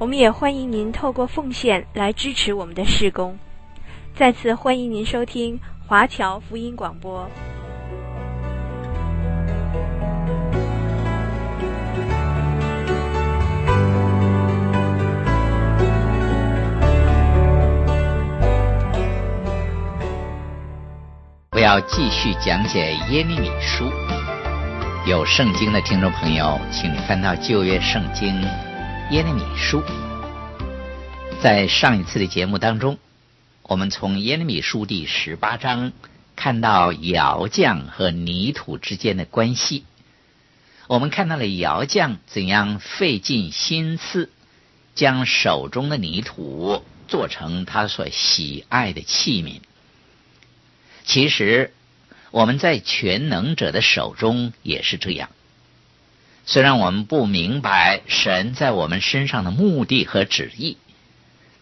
我们也欢迎您透过奉献来支持我们的事工。再次欢迎您收听华侨福音广播。我要继续讲解耶利米书。有圣经的听众朋友，请翻到旧约圣经。耶利米书，在上一次的节目当中，我们从耶利米书第十八章看到窑匠和泥土之间的关系。我们看到了窑匠怎样费尽心思，将手中的泥土做成他所喜爱的器皿。其实，我们在全能者的手中也是这样。虽然我们不明白神在我们身上的目的和旨意，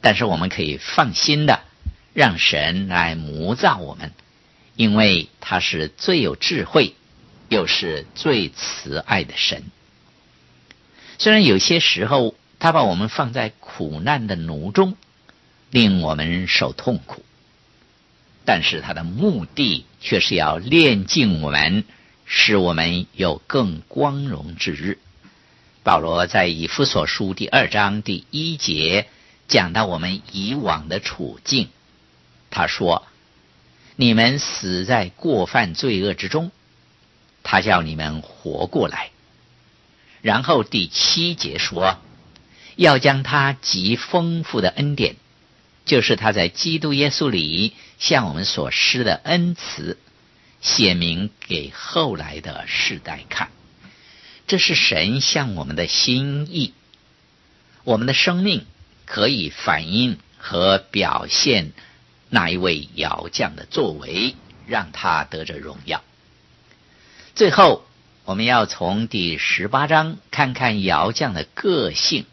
但是我们可以放心的让神来模造我们，因为他是最有智慧，又是最慈爱的神。虽然有些时候他把我们放在苦难的奴中，令我们受痛苦，但是他的目的却是要炼净我们。使我们有更光荣之日。保罗在以弗所书第二章第一节讲到我们以往的处境，他说：“你们死在过犯罪恶之中，他叫你们活过来。”然后第七节说：“要将他极丰富的恩典，就是他在基督耶稣里向我们所施的恩慈。”显明给后来的世代看，这是神向我们的心意。我们的生命可以反映和表现那一位窑匠的作为，让他得着荣耀。最后，我们要从第十八章看看窑匠的个性，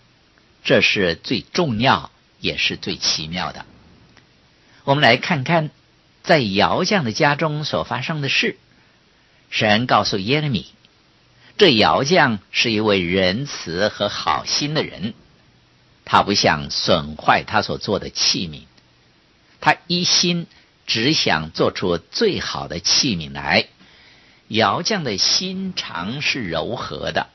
这是最重要也是最奇妙的。我们来看看。在窑匠的家中所发生的事，神告诉耶利米，这窑匠是一位仁慈和好心的人，他不想损坏他所做的器皿，他一心只想做出最好的器皿来。窑匠的心肠是柔和的，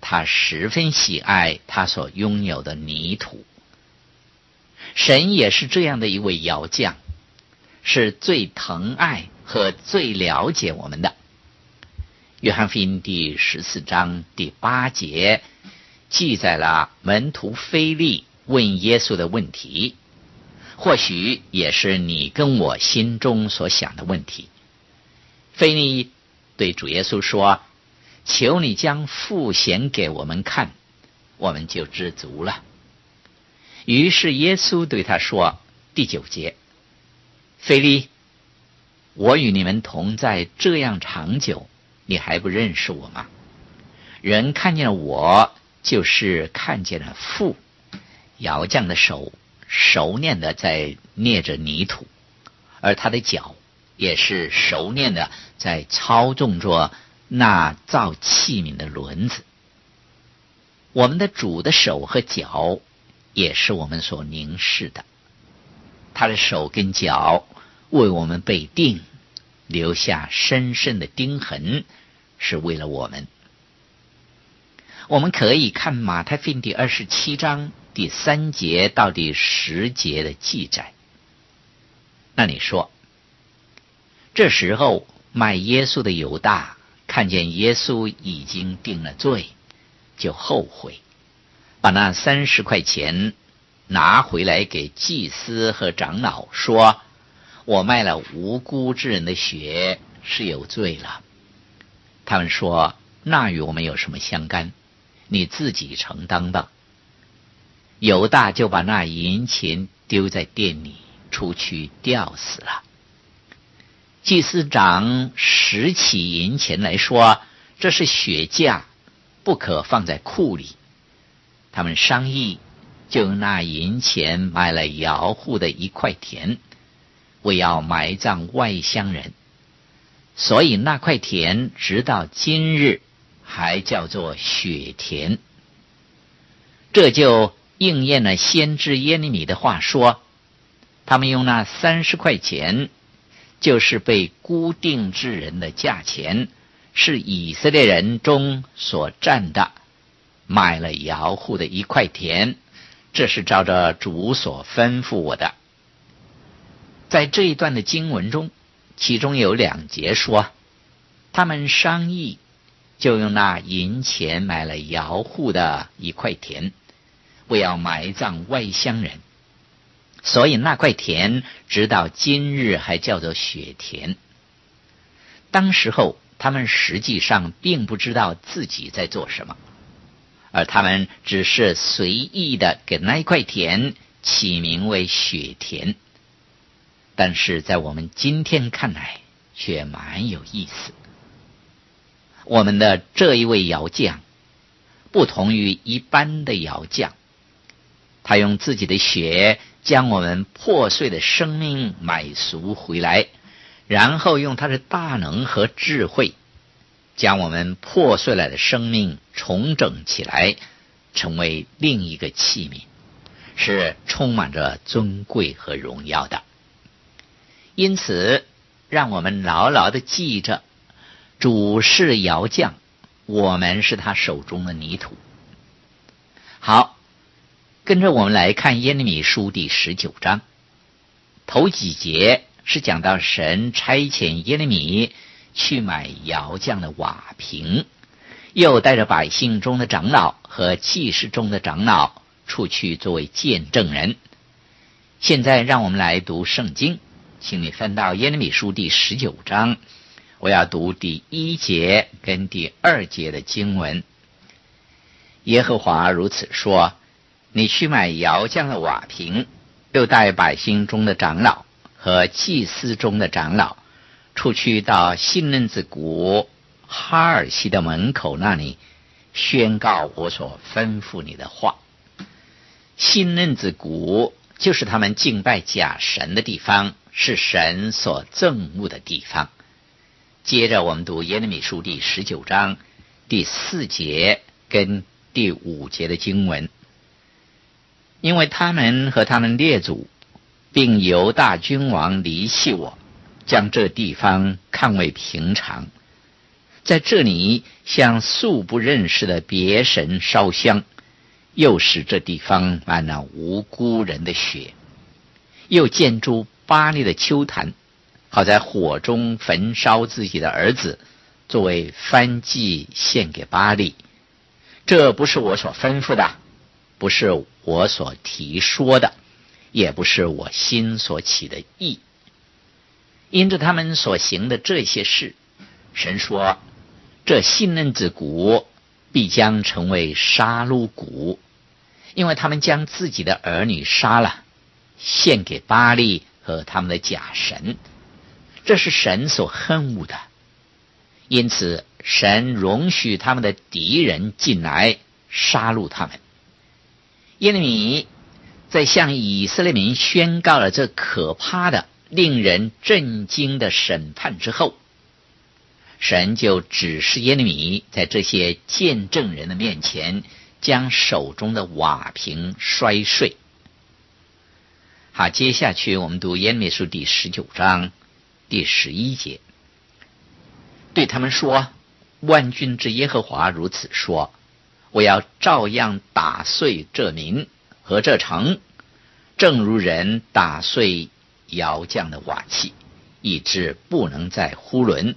他十分喜爱他所拥有的泥土。神也是这样的一位窑匠。是最疼爱和最了解我们的。约翰福音第十四章第八节记载了门徒菲利问耶稣的问题，或许也是你跟我心中所想的问题。菲利对主耶稣说：“求你将父显给我们看，我们就知足了。”于是耶稣对他说：“第九节。”菲利，我与你们同在这样长久，你还不认识我吗？人看见了我，就是看见了父。窑匠的手熟练的在捏着泥土，而他的脚也是熟练的在操纵着那造器皿的轮子。我们的主的手和脚也是我们所凝视的，他的手跟脚。为我们被定，留下深深的钉痕，是为了我们。我们可以看马太福音第二十七章第三节到第十节的记载。那你说，这时候卖耶稣的犹大看见耶稣已经定了罪，就后悔，把那三十块钱拿回来给祭司和长老说。我卖了无辜之人的血是有罪了。他们说：“那与我们有什么相干？你自己承担吧。”犹大就把那银钱丢在店里，出去吊死了。祭司长拾起银钱来说：“这是血价，不可放在库里。”他们商议，就用那银钱买了窑户的一块田，为要埋葬外乡人。所以那块田直到今日还叫做雪田。这就应验了先知耶利米的话说：他们用那三十块钱，就是被估定之人的价钱，是以色列人中所占的，买了摇户的一块田。这是照着主所吩咐我的。在这一段的经文中。其中有两节说，他们商议，就用那银钱买了窑户的一块田，为要埋葬外乡人，所以那块田直到今日还叫做雪田。当时候，他们实际上并不知道自己在做什么，而他们只是随意的给那一块田起名为雪田。但是在我们今天看来，却蛮有意思。我们的这一位窑匠，不同于一般的窑匠，他用自己的血将我们破碎的生命买赎回来，然后用他的大能和智慧，将我们破碎了的生命重整起来，成为另一个器皿，是充满着尊贵和荣耀的。因此，让我们牢牢的记着，主是窑匠，我们是他手中的泥土。好，跟着我们来看耶利米书第十九章，头几节是讲到神差遣耶利米去买窑匠的瓦瓶，又带着百姓中的长老和祭司中的长老出去作为见证人。现在，让我们来读圣经。请你翻到耶利米书第十九章，我要读第一节跟第二节的经文。耶和华如此说：“你去买窑匠的瓦瓶，又带百姓中的长老和祭司中的长老，出去到信任子谷哈尔西的门口那里，宣告我所吩咐你的话。信任子谷就是他们敬拜假神的地方。”是神所憎恶的地方。接着，我们读耶利米书第十九章第四节跟第五节的经文。因为他们和他们列祖，并犹大君王离弃我，将这地方看为平常，在这里向素不认识的别神烧香，又使这地方满了无辜人的血，又建筑。巴力的秋坛，好在火中焚烧自己的儿子，作为燔祭献给巴力。这不是我所吩咐的，不是我所提说的，也不是我心所起的意。因着他们所行的这些事，神说：这信任之谷必将成为杀戮谷，因为他们将自己的儿女杀了，献给巴利。和他们的假神，这是神所恨恶的，因此神容许他们的敌人进来杀戮他们。耶利米在向以色列民宣告了这可怕的、令人震惊的审判之后，神就指示耶利米在这些见证人的面前，将手中的瓦瓶摔碎。好，接下去我们读耶利书第十九章第十一节，对他们说：“万军之耶和华如此说，我要照样打碎这民和这城，正如人打碎窑匠的瓦器，以致不能再呼伦，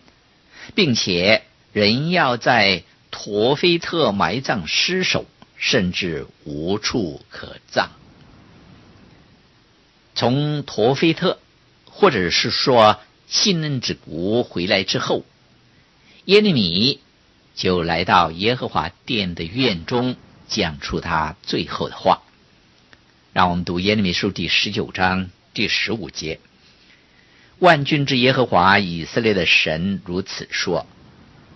并且人要在陀菲特埋葬尸首，甚至无处可葬。”从陀菲特，或者是说信任之谷回来之后，耶利米就来到耶和华殿的院中，讲出他最后的话。让我们读耶利米书第十九章第十五节：万军之耶和华以色列的神如此说：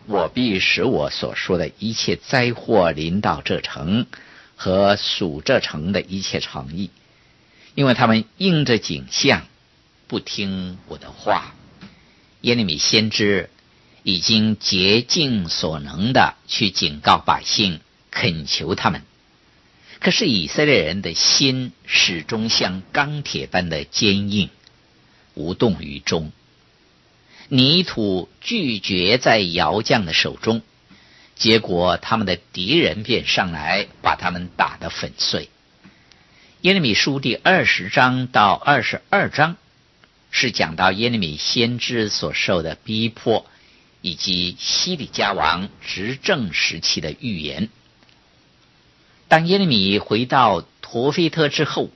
我必使我所说的一切灾祸临到这城和属这城的一切城邑，因为他们应着景象，不听我的话。耶利米先知已经竭尽所能的去警告百姓，恳求他们。可是以色列人的心始终像钢铁般的坚硬，无动于衷。泥土拒绝在窑匠的手中，结果他们的敌人便上来，把他们打得粉碎。耶利米书第二十章到二十二章。是讲到耶利米先知所受的逼迫，以及西底家王执政时期的预言。当耶利米回到陀斐特之后，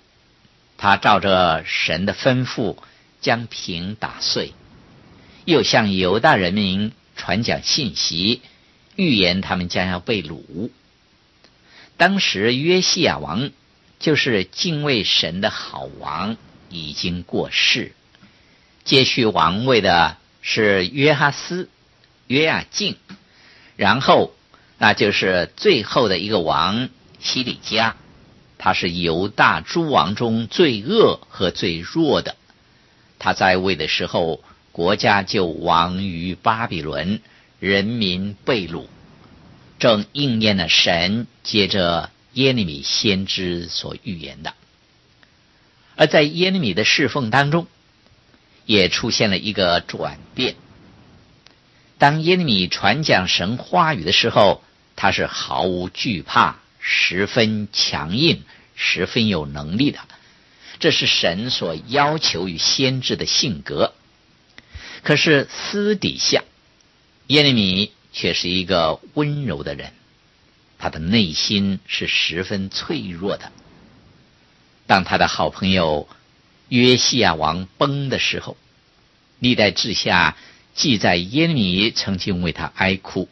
他照着神的吩咐将瓶打碎，又向犹大人民传讲信息，预言他们将要被掳。当时约西亚王就是敬畏神的好王，已经过世。接续王位的是约哈斯、约亚敬，然后那就是最后的一个王西里加，他是犹大诸王中最恶和最弱的。他在位的时候，国家就亡于巴比伦，人民被掳，正应验了神接着耶利米先知所预言的。而在耶利米的侍奉当中，也出现了一个转变。当耶利米传讲神话语的时候，他是毫无惧怕，十分强硬，十分有能力的。这是神所要求与先知的性格。可是私底下，耶利米却是一个温柔的人，他的内心是十分脆弱的。当他的好朋友，约西亚王崩的时候，历代治下记载耶利米曾经为他哀哭。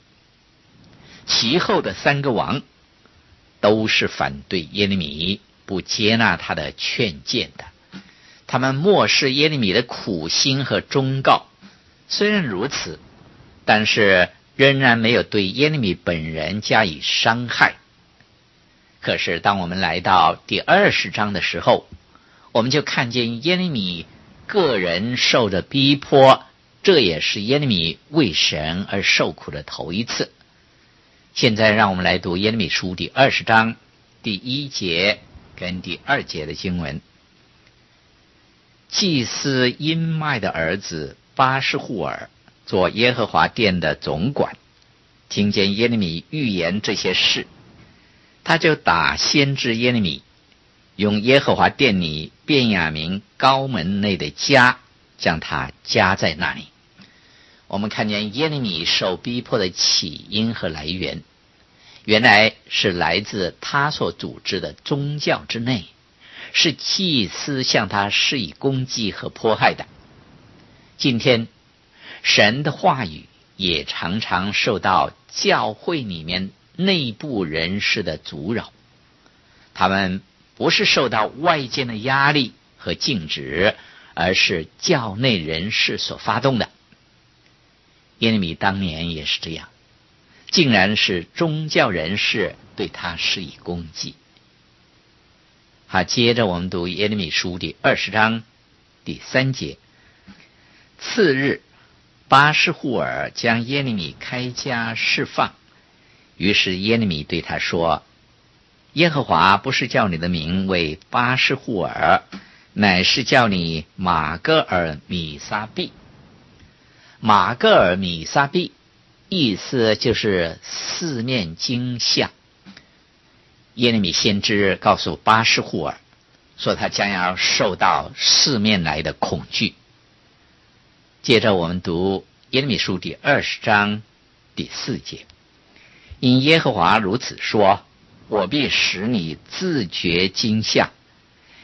其后的三个王都是反对耶利米，不接纳他的劝谏的。他们漠视耶利米的苦心和忠告。虽然如此，但是仍然没有对耶利米本人加以伤害。可是当我们来到第二十章的时候，我们就看见耶利米个人受着逼迫，这也是耶利米为神而受苦的头一次。现在让我们来读耶利米书第二十章第一节跟第二节的经文。祭司音麦的儿子巴施户尔做耶和华殿的总管，听见耶利米预言这些事，他就打先知耶利米。用耶和华殿里便雅明高门内的枷，将他枷在那里。我们看见耶利米受逼迫的起因和来源，原来是来自他所组织的宗教之内，是祭司向他施以攻击和迫害的。今天，神的话语也常常受到教会里面内部人士的阻扰，他们。不是受到外界的压力和禁止，而是教内人士所发动的。耶利米当年也是这样，竟然是宗教人士对他施以攻击。好，接着我们读耶利米书第二十章第三节。次日，巴施户尔将耶利米开枷释放，于是耶利米对他说。耶和华不是叫你的名为巴施户尔，乃是叫你玛戈尔米撒毕。玛戈尔米撒毕，意思就是四面惊吓。耶利米先知告诉巴施户尔，说他将要受到四面来的恐惧。接着我们读耶利米书第二十章第四节，因耶和华如此说。我必使你自觉惊吓，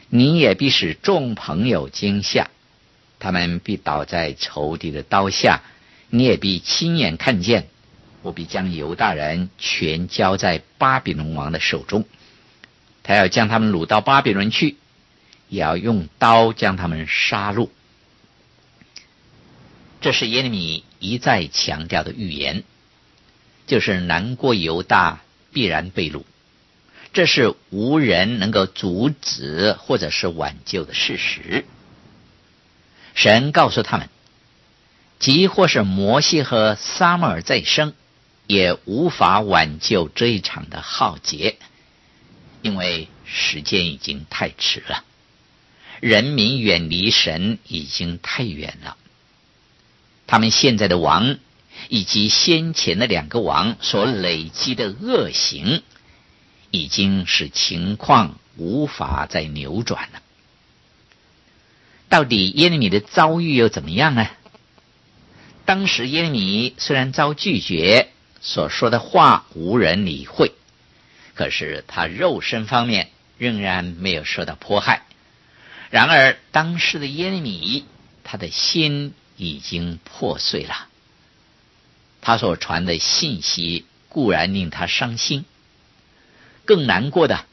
你也必使众朋友惊吓，他们必倒在仇敌的刀下，你也必亲眼看见。我必将犹大人全交在巴比伦王的手中。他要将他们掳到巴比伦去，也要用刀将他们杀戮。这是耶利米一再强调的预言，就是南国犹大必然被掳，这是无人能够阻止或者是挽救的事实。神告诉他们，即或是摩西和撒母耳再生，也无法挽救这一场的浩劫，因为时间已经太迟了，人民远离神已经太远了。他们现在的王，以及先前的两个王所累积的恶行，已经使情况无法再扭转了。到底耶利米的遭遇又怎么样呢？当时耶利米虽然遭拒绝，所说的话无人理会，可是他肉身方面仍然没有受到迫害。然而当时的耶利米，他的心。已经破碎了。他所传的信息固然令他伤心，更难过的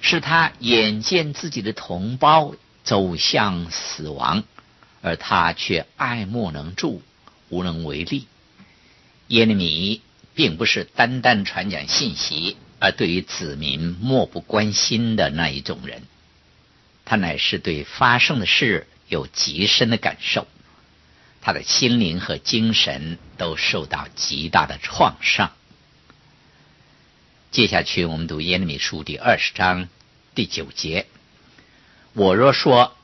是他眼见自己的同胞走向死亡，而他却爱莫能助，无能为力。耶利米并不是单单传讲信息，而对于子民漠不关心的那一种人，他乃是对发生的事有极深的感受。他的心灵和精神都受到极大的创伤。接下去，我们读耶利米书第二十章第九节：“我若说，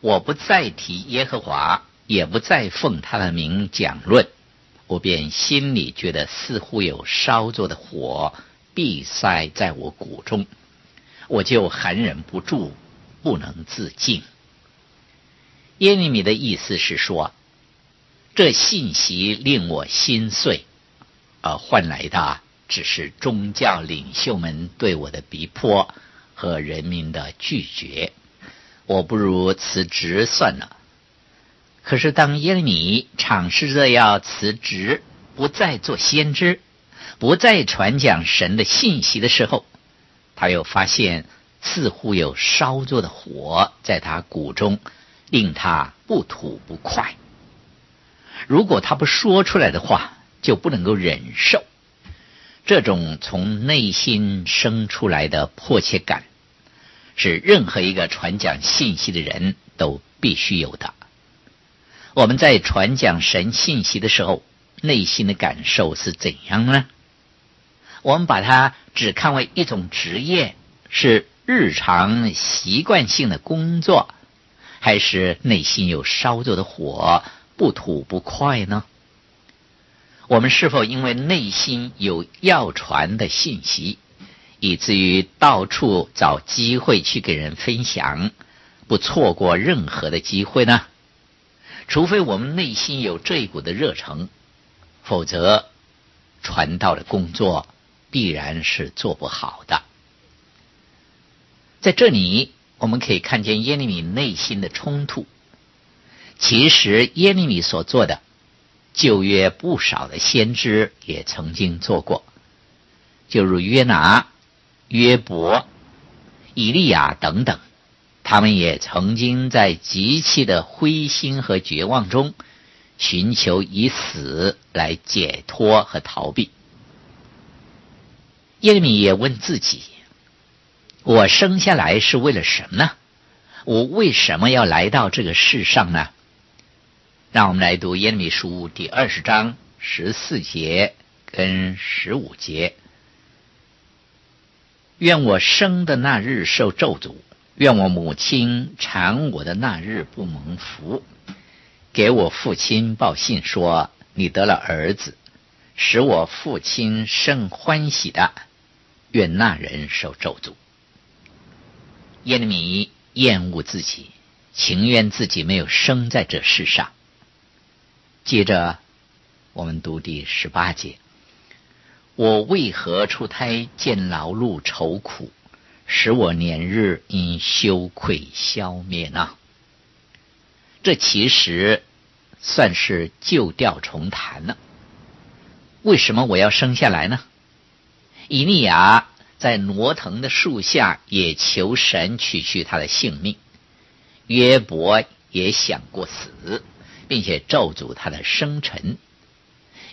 我不再提耶和华，也不再奉他的名讲论，我便心里觉得似乎有烧着的火闭塞在我骨中，我就含忍不住，不能自禁。”耶利米的意思是说，这信息令我心碎，而换来的只是宗教领袖们对我的逼迫和人民的拒绝。我不如辞职算了。可是当耶利米尝试着要辞职，不再做先知，不再传讲神的信息的时候，他又发现似乎有烧着的火在他骨中。令他不吐不快。如果他不说出来的话，就不能够忍受。这种从内心生出来的迫切感，是任何一个传讲信息的人都必须有的。我们在传讲神信息的时候，内心的感受是怎样呢？我们把它只看为一种职业，是日常习惯性的工作。还是内心有烧着的火，不吐不快呢？我们是否因为内心有要传的信息，以至于到处找机会去给人分享，不错过任何的机会呢？除非我们内心有这一股的热诚，否则传道的工作必然是做不好的。在这里。我们可以看见耶利米内心的冲突。其实耶利米所做的，旧约不少的先知也曾经做过，就如约拿、约伯、以利亚等等，他们也曾经在极其的灰心和绝望中，寻求以死来解脱和逃避。耶利米也问自己。我生下来是为了什么呢？我为什么要来到这个世上呢？让我们来读耶利米书第二十章十四节跟十五节。愿我生的那日受咒诅，愿我母亲产我的那日不蒙福。给我父亲报信说，你得了儿子，使我父亲甚欢喜的。愿那人受咒诅。耶利米厌恶自己，情愿自己没有生在这世上。接着，我们读第十八节：我为何出胎见劳碌愁苦，使我年日因羞愧消灭呢？这其实算是旧调重弹了。为什么我要生下来呢？以利亚在挪腾的树下也求神取去他的性命。约伯也想过死，并且咒诅他的生辰。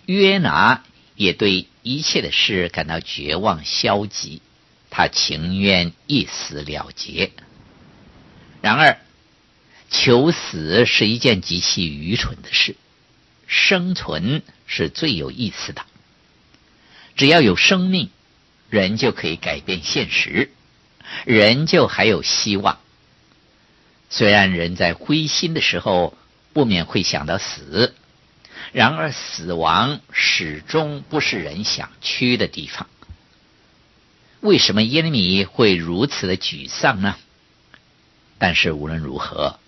约拿也对一切的事感到绝望消极，他情愿一死了结。然而，求死是一件极其愚蠢的事，生存是最有意思的。只要有生命，人就可以改变现实，人就还有希望。虽然人在灰心的时候不免会想到死，然而死亡始终不是人想去的地方。为什么耶利米会如此的沮丧呢？但是无论如何，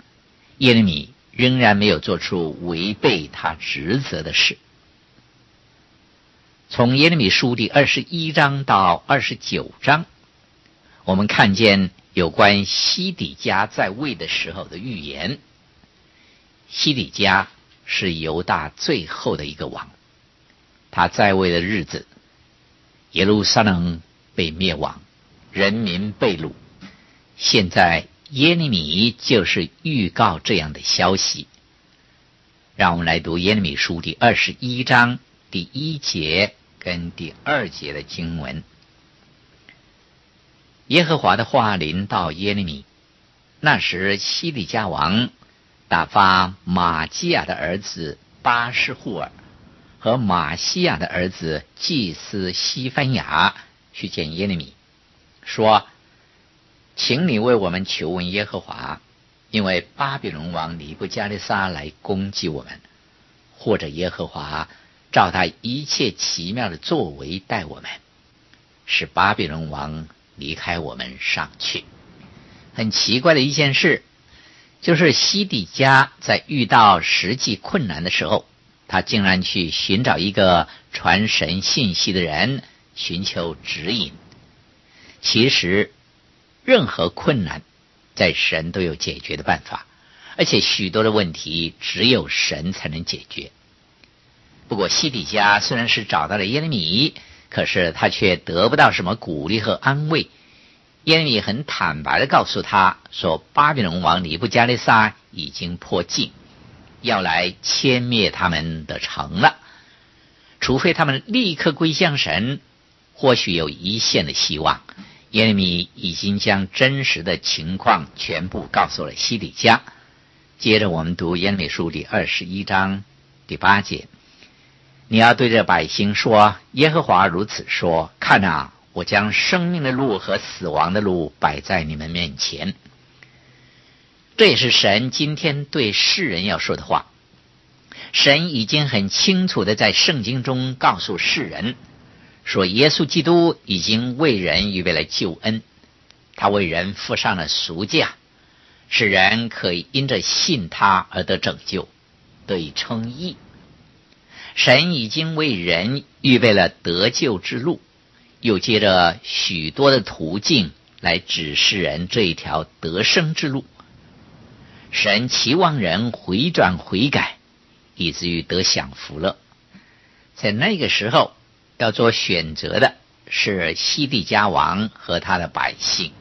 耶利米仍然没有做出违背他职责的事。从耶利米书第二十一章到二十九章，我们看见有关西底家在位的时候的预言。西底家是犹大最后的一个王，他在位的日子，耶路撒冷被灭亡，人民被掳。现在耶利米就是预告这样的消息。让我们来读耶利米书第二十一章第一节。跟第二节的经文，耶和华的话临到耶利米。那时，西底家王打发玛基亚的儿子巴施户尔和玛西亚的儿子祭司西番雅去见耶利米，说：“请你为我们求问耶和华，因为巴比伦王尼布加利撒来攻击我们，或者耶和华。”照他一切奇妙的作为待我们，使巴比伦王离开我们上去。很奇怪的一件事，就是西底家在遇到实际困难的时候，他竟然去寻找一个传神信息的人，寻求指引。其实，任何困难，在神都有解决的办法，而且许多的问题只有神才能解决。不过，西底家虽然是找到了耶利米，可是他却得不到什么鼓励和安慰。耶利米很坦白的告诉他说：“巴比伦王尼布加利撒已经迫近，要来歼灭他们的城了。除非他们立刻归向神，或许有一线的希望。”耶利米已经将真实的情况全部告诉了西底家。接着，我们读耶利米书第二十一章第八节。你要对着百姓说：“耶和华如此说：看啊，我将生命的路和死亡的路摆在你们面前。”这也是神今天对世人要说的话。神已经很清楚的在圣经中告诉世人，说耶稣基督已经为人预备了救恩，他为人付上了赎价，使人可以因着信他而得拯救，得以称义。神已经为人预备了得救之路，又借着许多的途径来指示人这一条得生之路。神期望人回转悔改，以至于得享福了。在那个时候，要做选择的是西底家王和他的百姓，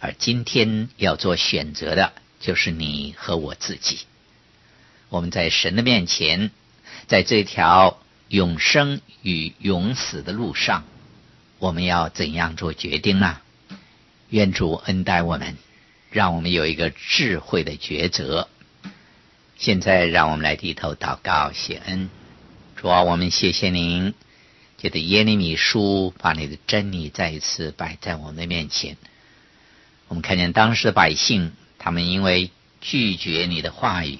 而今天要做选择的就是你和我自己。我们在神的面前。在这条永生与永死的路上，我们要怎样做决定呢？愿主恩待我们，让我们有一个智慧的抉择。现在，让我们来低头祷告谢恩。主啊，我们谢谢您，借着耶利米书把你的真理再一次摆在我们的面前。我们看见当时的百姓，他们因为拒绝你的话语。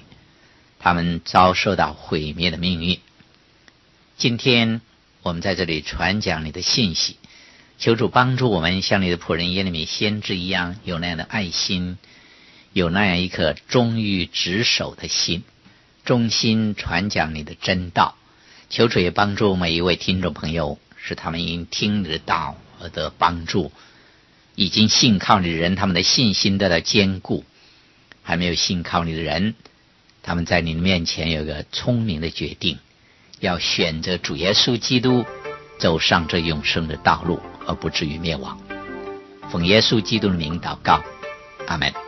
他们遭受到毁灭的命运。今天我们在这里传讲你的信息，求主帮助我们像你的仆人耶利米先知一样，有那样的爱心，有那样一颗忠于职守的心，忠心传讲你的真道。求主也帮助每一位听众朋友，使他们因听你的道而得帮助。已经信靠你的人，他们的信心得到坚固；还没有信靠你的人，他们在你面前有个聪明的决定，要选择主耶稣基督，走上这永生的道路。而不至于灭亡。奉耶稣基督的名祷告，阿门。